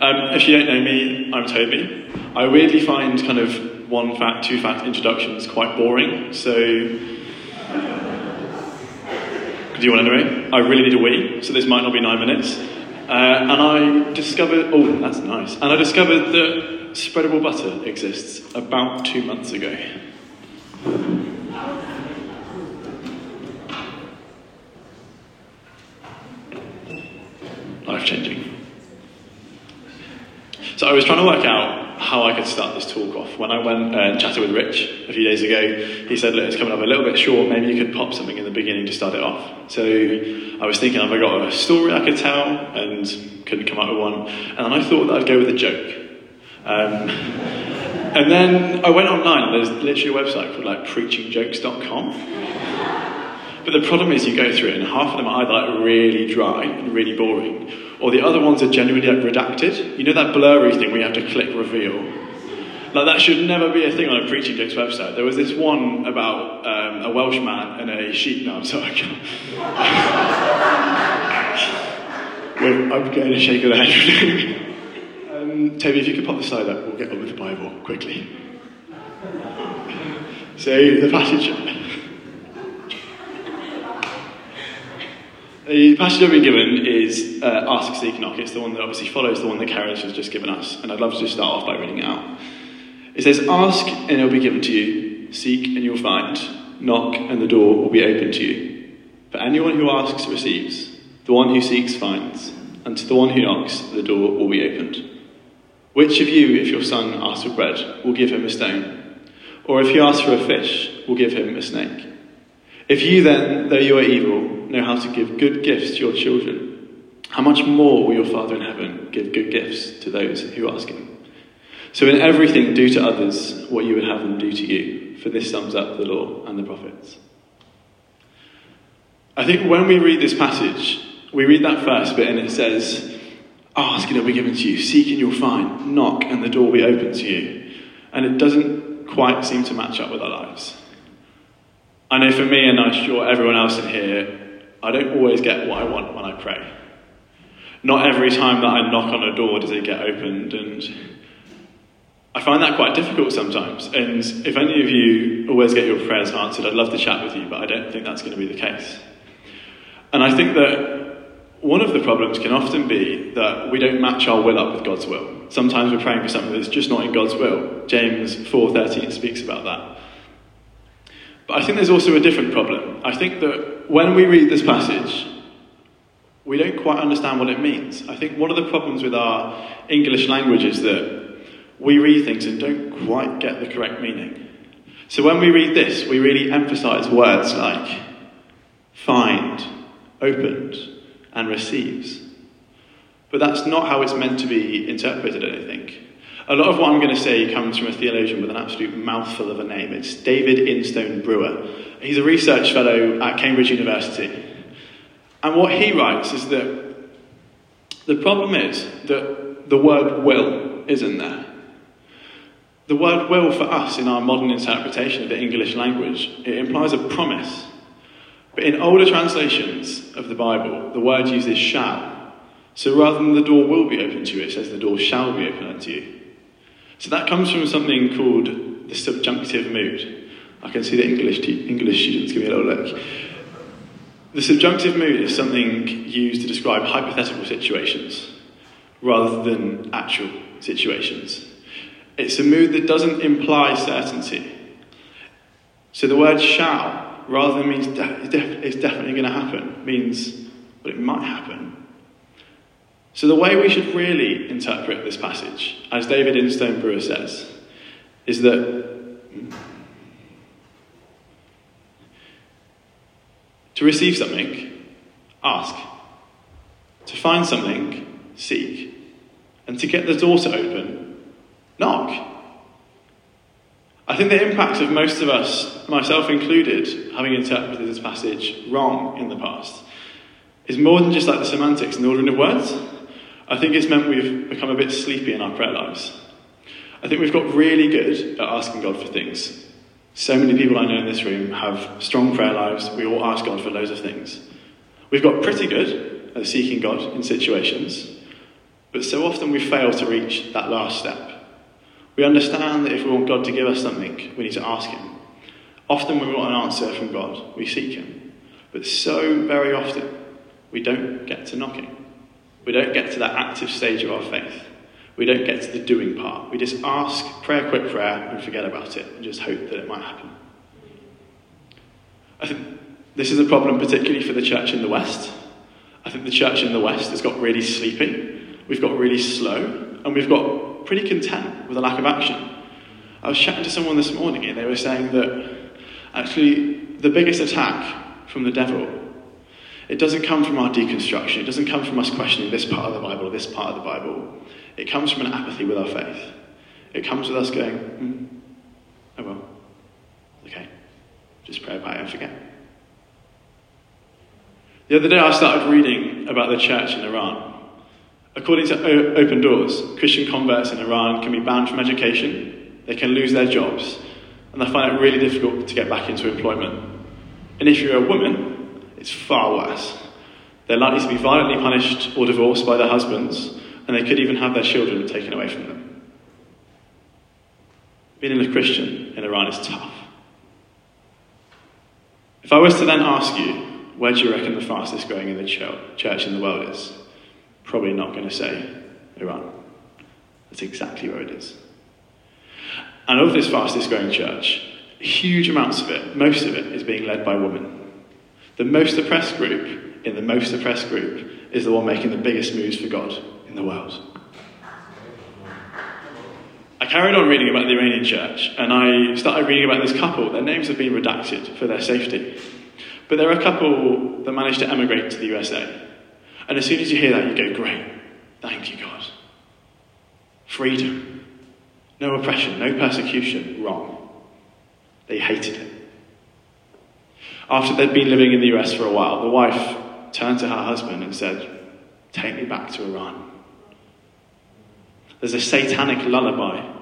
Um, if you don't know me, I'm Toby. I weirdly find kind of one fact, two fact introductions quite boring, so. Do you want to? I really need a wee, so this might not be nine minutes. Uh, and I discovered, oh, that's nice. And I discovered that spreadable butter exists about two months ago. Life changing. So I was trying to work out how I could start this talk off. When I went and chatted with Rich a few days ago, he said, look, it's coming up a little bit short, maybe you could pop something in the beginning to start it off. So I was thinking, have I got a story I could tell? And couldn't come up with one. And then I thought that I'd go with a joke. Um, and then I went online, there's literally a website called like preachingjokes.com. But the problem is you go through it and half of them are either like really dry and really boring, or the other ones are genuinely like redacted. You know that blurry thing where you have to click reveal? Like that should never be a thing on a preaching jokes website. There was this one about um, a Welsh man and a sheep. No, I'm sorry. Wait, I'm going to shake of the head. um, Toby, if you could pop the slide up, we'll get on with the Bible quickly. So the passage. The passage I've been given is uh, Ask, Seek, Knock. It's the one that obviously follows the one that Karen has just given us, and I'd love to just start off by reading it out. It says, Ask, and it will be given to you. Seek, and you'll find. Knock, and the door will be opened to you. For anyone who asks receives. The one who seeks finds. And to the one who knocks, the door will be opened. Which of you, if your son asks for bread, will give him a stone? Or if he asks for a fish, will give him a snake? If you then, though you are evil, know how to give good gifts to your children, how much more will your Father in heaven give good gifts to those who ask him? So in everything, do to others what you would have them do to you, for this sums up the law and the prophets. I think when we read this passage, we read that first bit and it says, Ask and it will be given to you, seek and you'll find, knock and the door will be open to you. And it doesn't quite seem to match up with our lives. I know for me, and I'm sure everyone else in here, I don't always get what I want when I pray. Not every time that I knock on a door does it get opened, and I find that quite difficult sometimes. And if any of you always get your prayers answered, I'd love to chat with you, but I don't think that's going to be the case. And I think that one of the problems can often be that we don't match our will up with God's will. Sometimes we're praying for something that's just not in God's will. James 4:13 speaks about that. But I think there's also a different problem. I think that when we read this passage, we don't quite understand what it means. I think one of the problems with our English language is that we read things and don't quite get the correct meaning. So when we read this, we really emphasize words like find, opened, and receives. But that's not how it's meant to be interpreted, I think. A lot of what I'm going to say comes from a theologian with an absolute mouthful of a name. It's David Instone Brewer. He's a research fellow at Cambridge University. And what he writes is that the problem is that the word will isn't there. The word will for us in our modern interpretation of the English language, it implies a promise. But in older translations of the Bible, the word uses shall. So rather than the door will be open to you, it says the door shall be open unto you. So that comes from something called the subjunctive mood. I can see the English, English students give me a little look. The subjunctive mood is something used to describe hypothetical situations rather than actual situations. It's a mood that doesn't imply certainty. So the word shall, rather than means de- it's definitely going to happen, means well, it might happen. So, the way we should really interpret this passage, as David Instone Brewer says, is that to receive something, ask. To find something, seek. And to get the door to open, knock. I think the impact of most of us, myself included, having interpreted this passage wrong in the past, is more than just like the semantics and the ordering of words. I think it's meant we've become a bit sleepy in our prayer lives. I think we've got really good at asking God for things. So many people I know in this room have strong prayer lives. We all ask God for loads of things. We've got pretty good at seeking God in situations. But so often we fail to reach that last step. We understand that if we want God to give us something, we need to ask Him. Often, we want an answer from God, we seek Him. But so very often, we don't get to knocking. We don't get to that active stage of our faith. We don't get to the doing part. We just ask, pray a quick prayer, and forget about it, and just hope that it might happen. I think this is a problem, particularly for the church in the West. I think the church in the West has got really sleepy, we've got really slow, and we've got pretty content with a lack of action. I was chatting to someone this morning, and they were saying that actually the biggest attack from the devil it doesn't come from our deconstruction. It doesn't come from us questioning this part of the Bible or this part of the Bible. It comes from an apathy with our faith. It comes with us going, mm, oh well, okay, just pray about it and forget. The other day I started reading about the church in Iran. According to o- Open Doors, Christian converts in Iran can be banned from education, they can lose their jobs, and they find it really difficult to get back into employment. And if you're a woman, it's far worse. They're likely to be violently punished or divorced by their husbands, and they could even have their children taken away from them. Being a Christian in Iran is tough. If I was to then ask you, where do you reckon the fastest growing in the church in the world is? Probably not going to say Iran. That's exactly where it is. And of this fastest growing church, huge amounts of it, most of it, is being led by women. The most oppressed group in the most oppressed group is the one making the biggest moves for God in the world. I carried on reading about the Iranian church and I started reading about this couple. Their names have been redacted for their safety. But they're a couple that managed to emigrate to the USA. And as soon as you hear that, you go, great, thank you, God. Freedom. No oppression, no persecution. Wrong. They hated it. After they'd been living in the US for a while, the wife turned to her husband and said, Take me back to Iran. There's a satanic lullaby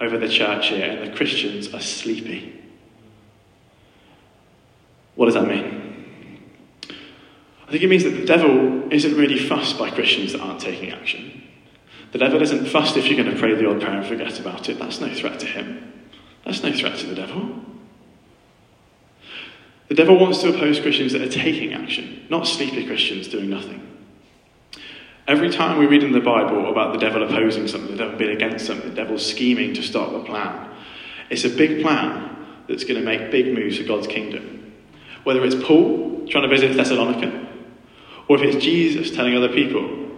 over the church here, and the Christians are sleepy. What does that mean? I think it means that the devil isn't really fussed by Christians that aren't taking action. The devil isn't fussed if you're going to pray the old prayer and forget about it. That's no threat to him. That's no threat to the devil. The devil wants to oppose Christians that are taking action, not sleepy Christians doing nothing. Every time we read in the Bible about the devil opposing something, the devil being against something, the devil scheming to stop a plan, it's a big plan that's going to make big moves for God's kingdom. Whether it's Paul trying to visit Thessalonica, or if it's Jesus telling other people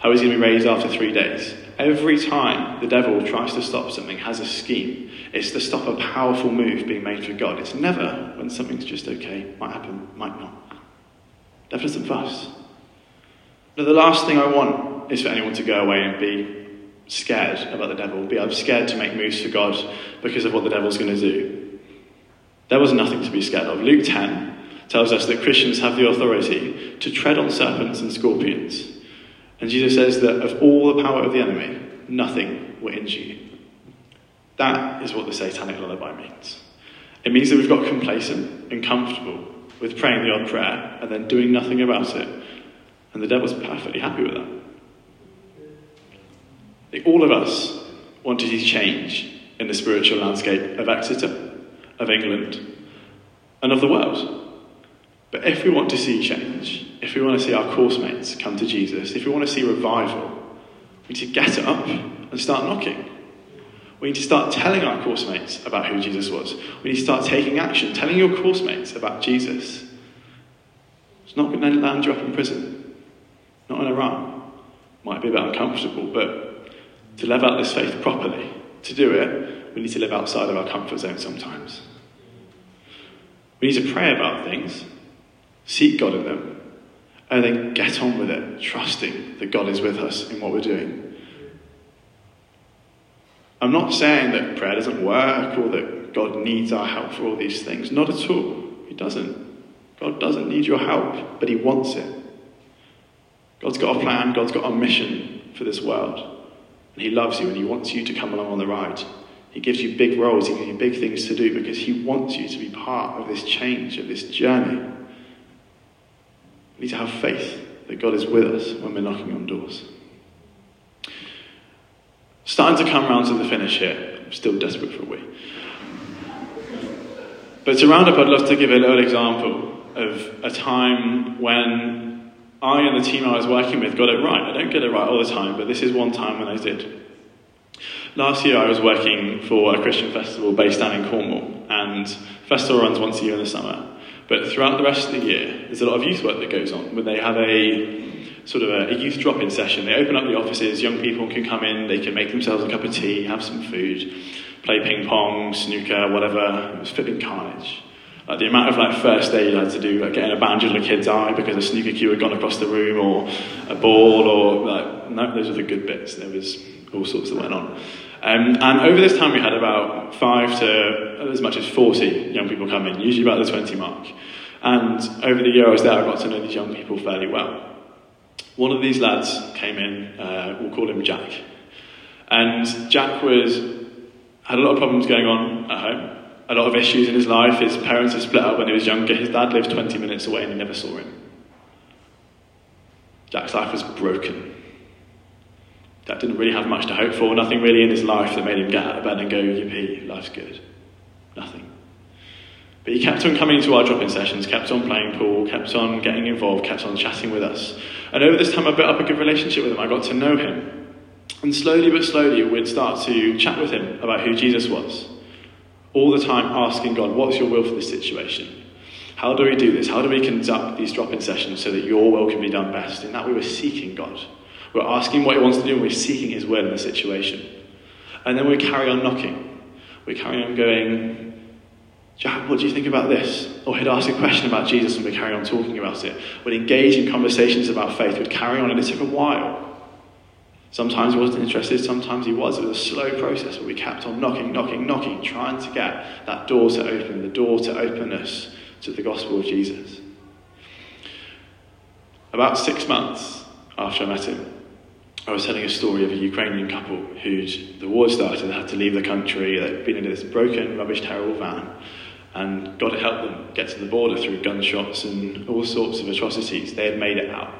how he's going to be raised after three days. Every time the devil tries to stop something, has a scheme. It's to stop a powerful move being made for God. It's never when something's just okay, might happen, might not. Devil doesn't fuss. Now, the last thing I want is for anyone to go away and be scared about the devil, be I'm scared to make moves for God because of what the devil's going to do. There was nothing to be scared of. Luke 10 tells us that Christians have the authority to tread on serpents and scorpions. And Jesus says that of all the power of the enemy, nothing will injure you. That is what the satanic lullaby means. It means that we've got complacent and comfortable with praying the odd prayer and then doing nothing about it and the devil's perfectly happy with that. All of us want to see change in the spiritual landscape of Exeter, of England, and of the world. But if we want to see change, if we want to see our course mates come to Jesus, if we want to see revival, we need to get up and start knocking. We need to start telling our course mates about who Jesus was. We need to start taking action, telling your course mates about Jesus. It's not going to land you up in prison not in Iran. Might be a bit uncomfortable, but to live out this faith properly, to do it, we need to live outside of our comfort zone sometimes. We need to pray about things, seek God in them, and then get on with it, trusting that God is with us in what we're doing. I'm not saying that prayer doesn't work or that God needs our help for all these things. Not at all. He doesn't. God doesn't need your help, but He wants it. God's got a plan, God's got a mission for this world. And He loves you and He wants you to come along on the ride. He gives you big roles, He gives you big things to do because He wants you to be part of this change, of this journey. We need to have faith that God is with us when we're knocking on doors. Starting to come round to the finish here. I'm still desperate for a wee. But to round up, I'd love to give a little example of a time when I and the team I was working with got it right. I don't get it right all the time, but this is one time when I did. Last year, I was working for a Christian festival based down in Cornwall, and festival runs once a year in the summer. But throughout the rest of the year, there's a lot of youth work that goes on, where they have a sort of a, a youth drop-in session. They open up the offices, young people can come in, they can make themselves a cup of tea, have some food, play ping pong, snooker, whatever. It was flipping carnage. Like the amount of like first aid I had to do, like getting a bandage on a kid's eye because a snooker cue had gone across the room, or a ball, or like no, those are the good bits. There was all sorts that went on. Um, and over this time, we had about five to as much as 40 young people come in, usually about the 20 mark. And over the year I was there, I got to know these young people fairly well. One of these lads came in, uh, we'll call him Jack. And Jack was had a lot of problems going on at home, a lot of issues in his life. His parents had split up when he was younger. His dad lived 20 minutes away and he never saw him. Jack's life was broken. Jack didn't really have much to hope for, nothing really in his life that made him get out of bed and go, yippee, life's good. Nothing. But he kept on coming to our drop-in sessions, kept on playing pool, kept on getting involved, kept on chatting with us. And over this time I built up a good relationship with him. I got to know him. And slowly but slowly we'd start to chat with him about who Jesus was. All the time asking God, what's your will for this situation? How do we do this? How do we conduct these drop-in sessions so that your will can be done best? In that we were seeking God. We're asking what He wants to do and we're seeking His will in the situation. And then we carry on knocking. We carry on going, Jack, what do you think about this? Or he'd ask a question about Jesus and we'd carry on talking about it. We'd engage in conversations about faith. We'd carry on and it took a while. Sometimes he wasn't interested, sometimes he was. It was a slow process, but we kept on knocking, knocking, knocking, trying to get that door to open, the door to open us to the gospel of Jesus. About six months after I met him, I was telling a story of a Ukrainian couple who the war started, they had to leave the country, they'd been in this broken, rubbish, terrible van, and God had helped them get to the border through gunshots and all sorts of atrocities. They had made it out.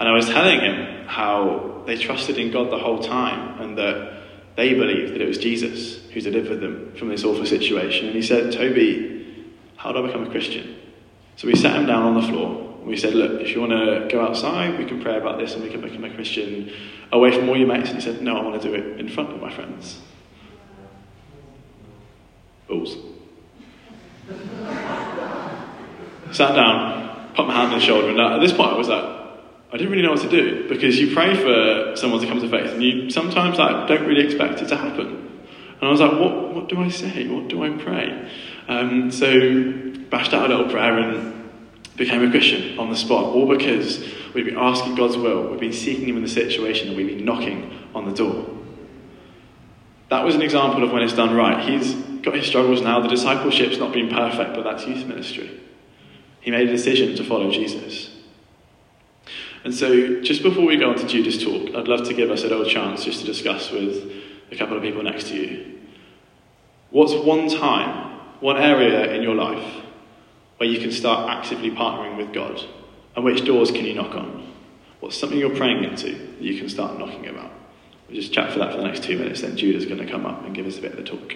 And I was telling him how they trusted in God the whole time and that they believed that it was Jesus who delivered them from this awful situation. And he said, Toby, how do I become a Christian? So we sat him down on the floor. We said, Look, if you want to go outside, we can pray about this and we can become a Christian away from all your mates. And he said, No, I want to do it in front of my friends. Balls. Sat down, put my hand on his shoulder, and at this point I was like, I didn't really know what to do because you pray for someone to come to faith and you sometimes like, don't really expect it to happen. And I was like, what, what do I say? What do I pray? Um, so bashed out a little prayer and became a Christian on the spot, all because we'd been asking God's will, we'd been seeking Him in the situation, and we'd been knocking on the door. That was an example of when it's done right. He's got his struggles now. The discipleship's not been perfect, but that's youth ministry. He made a decision to follow Jesus. And so, just before we go on to Judah's talk, I'd love to give us a little chance just to discuss with a couple of people next to you. What's one time, one area in your life where you can start actively partnering with God? And which doors can you knock on? What's something you're praying into that you can start knocking about? We'll just chat for that for the next two minutes, then Judah's going to come up and give us a bit of a talk.